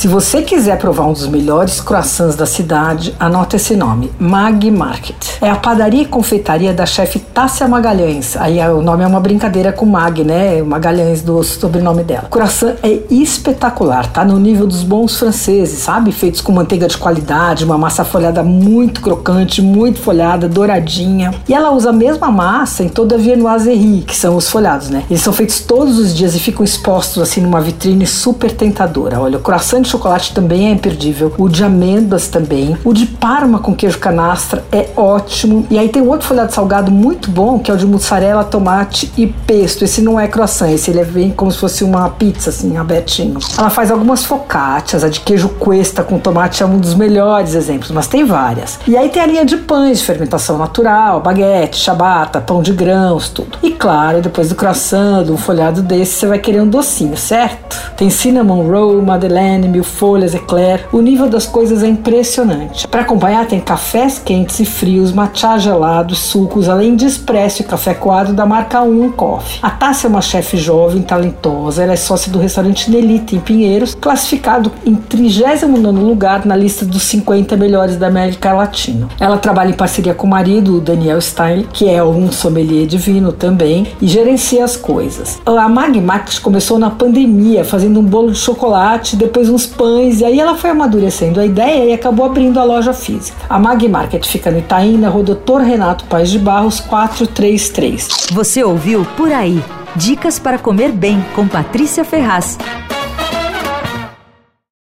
Se você quiser provar um dos melhores croissants da cidade, anota esse nome, Mag Market. É a padaria e confeitaria da chefe Tássia Magalhães. Aí o nome é uma brincadeira com Mag, né? Magalhães do sobrenome dela. O croissant é espetacular, tá no nível dos bons franceses, sabe? Feitos com manteiga de qualidade, uma massa folhada muito crocante, muito folhada, douradinha. E ela usa a mesma massa em toda a viennoiserie, que são os folhados, né? Eles são feitos todos os dias e ficam expostos assim numa vitrine super tentadora. Olha, o croissant chocolate também é imperdível, o de amêndoas também, o de parma com queijo canastra é ótimo. E aí tem um outro folhado salgado muito bom, que é o de mussarela, tomate e pesto. Esse não é croissant, esse ele é bem como se fosse uma pizza assim, abertinho. Ela faz algumas focaccias, a de queijo cuesta com tomate é um dos melhores exemplos, mas tem várias. E aí tem a linha de pães de fermentação natural, baguete, chabata, pão de grãos, tudo. E claro, depois do croissant, um folhado desse, você vai querer um docinho, certo? Tem cinnamon roll, madeleine, folhas, eclair. O nível das coisas é impressionante. Para acompanhar tem cafés quentes e frios, matcha gelados, sucos, além de expresso e café coado da marca 1 Coffee. A Tássia é uma chefe jovem, talentosa, ela é sócia do restaurante Nelita em Pinheiros, classificado em 39 lugar na lista dos 50 melhores da América Latina. Ela trabalha em parceria com o marido, o Daniel Stein, que é um sommelier divino também, e gerencia as coisas. A Magmax começou na pandemia, fazendo um bolo de chocolate, depois uns pães, e aí ela foi amadurecendo a ideia e acabou abrindo a loja física. A Mag Market fica no Itaim, na rua Doutor Renato Paz de Barros, 433. Você ouviu Por Aí. Dicas para comer bem com Patrícia Ferraz.